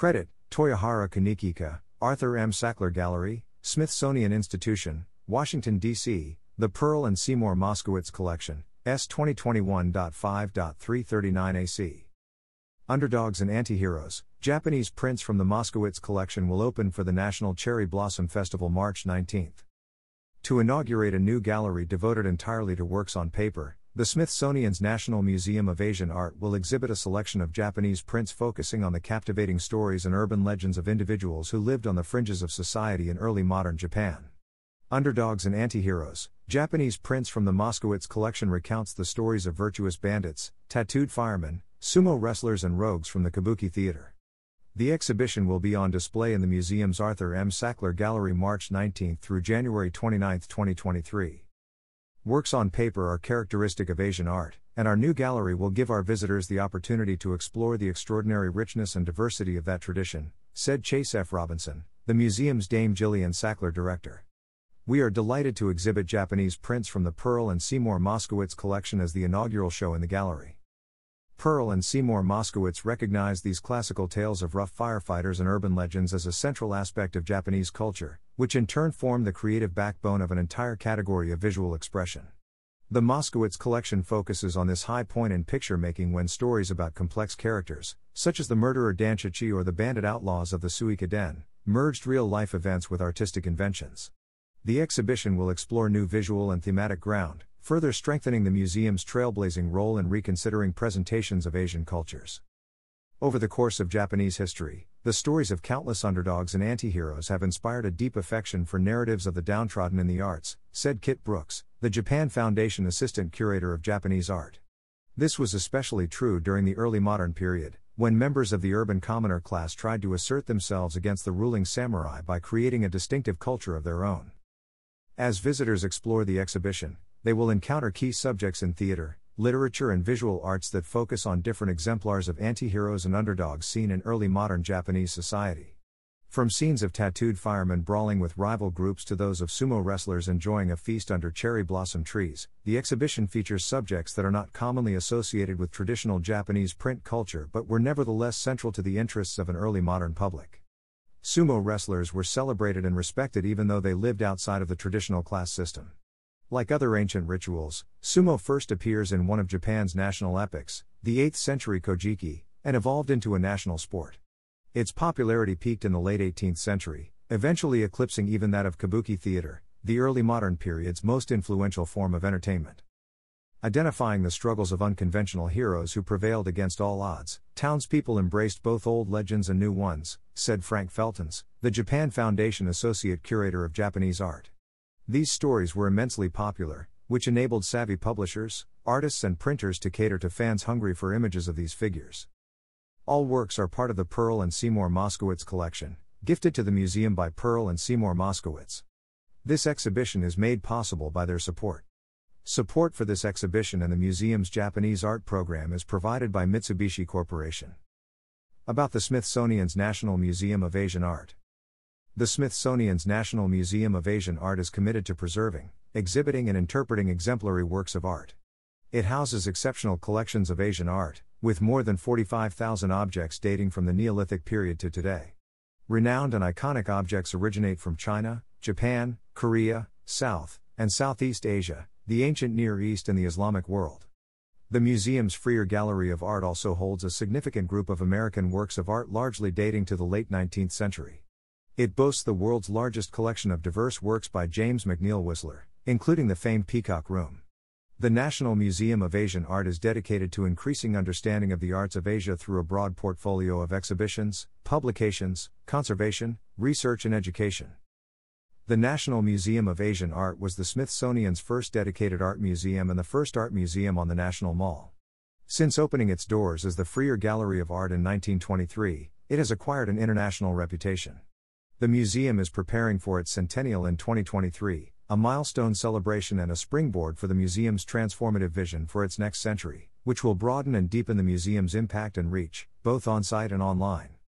Credit Toyohara Kunichika, Arthur M. Sackler Gallery, Smithsonian Institution, Washington, D.C., The Pearl and Seymour Moskowitz Collection, S 2021.5.339 AC. Underdogs and Antiheroes, Japanese prints from the Moskowitz collection will open for the National Cherry Blossom Festival March 19. To inaugurate a new gallery devoted entirely to works on paper, the Smithsonian's National Museum of Asian Art will exhibit a selection of Japanese prints focusing on the captivating stories and urban legends of individuals who lived on the fringes of society in early modern Japan. Underdogs and Antiheroes, Japanese prints from the Moskowitz collection recounts the stories of virtuous bandits, tattooed firemen, sumo wrestlers and rogues from the Kabuki Theater. The exhibition will be on display in the museum's Arthur M. Sackler Gallery March 19 through January 29, 2023. Works on paper are characteristic of Asian art, and our new gallery will give our visitors the opportunity to explore the extraordinary richness and diversity of that tradition, said Chase F. Robinson, the museum's Dame Gillian Sackler director. We are delighted to exhibit Japanese prints from the Pearl and Seymour Moskowitz collection as the inaugural show in the gallery. Pearl and Seymour Moskowitz recognized these classical tales of rough firefighters and urban legends as a central aspect of Japanese culture, which in turn form the creative backbone of an entire category of visual expression. The Moskowitz collection focuses on this high point in picture making when stories about complex characters, such as the murderer Danshichi or the bandit outlaws of the Suikoden, merged real life events with artistic inventions. The exhibition will explore new visual and thematic ground, further strengthening the museum's trailblazing role in reconsidering presentations of Asian cultures. Over the course of Japanese history, the stories of countless underdogs and antiheroes have inspired a deep affection for narratives of the downtrodden in the arts, said Kit Brooks, the Japan Foundation Assistant Curator of Japanese Art. This was especially true during the early modern period, when members of the urban commoner class tried to assert themselves against the ruling samurai by creating a distinctive culture of their own. As visitors explore the exhibition, they will encounter key subjects in theater, literature, and visual arts that focus on different exemplars of antiheroes and underdogs seen in early modern Japanese society. From scenes of tattooed firemen brawling with rival groups to those of sumo wrestlers enjoying a feast under cherry blossom trees, the exhibition features subjects that are not commonly associated with traditional Japanese print culture but were nevertheless central to the interests of an early modern public. Sumo wrestlers were celebrated and respected even though they lived outside of the traditional class system. Like other ancient rituals, sumo first appears in one of Japan's national epics, the 8th century Kojiki, and evolved into a national sport. Its popularity peaked in the late 18th century, eventually eclipsing even that of kabuki theater, the early modern period's most influential form of entertainment. Identifying the struggles of unconventional heroes who prevailed against all odds, townspeople embraced both old legends and new ones, said Frank Feltens, the Japan Foundation Associate Curator of Japanese Art. These stories were immensely popular, which enabled savvy publishers, artists, and printers to cater to fans hungry for images of these figures. All works are part of the Pearl and Seymour Moskowitz collection, gifted to the museum by Pearl and Seymour Moskowitz. This exhibition is made possible by their support. Support for this exhibition and the museum's Japanese art program is provided by Mitsubishi Corporation. About the Smithsonian's National Museum of Asian Art. The Smithsonian's National Museum of Asian Art is committed to preserving, exhibiting, and interpreting exemplary works of art. It houses exceptional collections of Asian art, with more than 45,000 objects dating from the Neolithic period to today. Renowned and iconic objects originate from China, Japan, Korea, South and Southeast Asia, the ancient Near East, and the Islamic world. The museum's Freer Gallery of Art also holds a significant group of American works of art largely dating to the late 19th century. It boasts the world's largest collection of diverse works by James McNeill Whistler, including the famed Peacock Room. The National Museum of Asian Art is dedicated to increasing understanding of the arts of Asia through a broad portfolio of exhibitions, publications, conservation, research, and education. The National Museum of Asian Art was the Smithsonian's first dedicated art museum and the first art museum on the National Mall. Since opening its doors as the Freer Gallery of Art in 1923, it has acquired an international reputation. The museum is preparing for its centennial in 2023, a milestone celebration and a springboard for the museum's transformative vision for its next century, which will broaden and deepen the museum's impact and reach, both on site and online.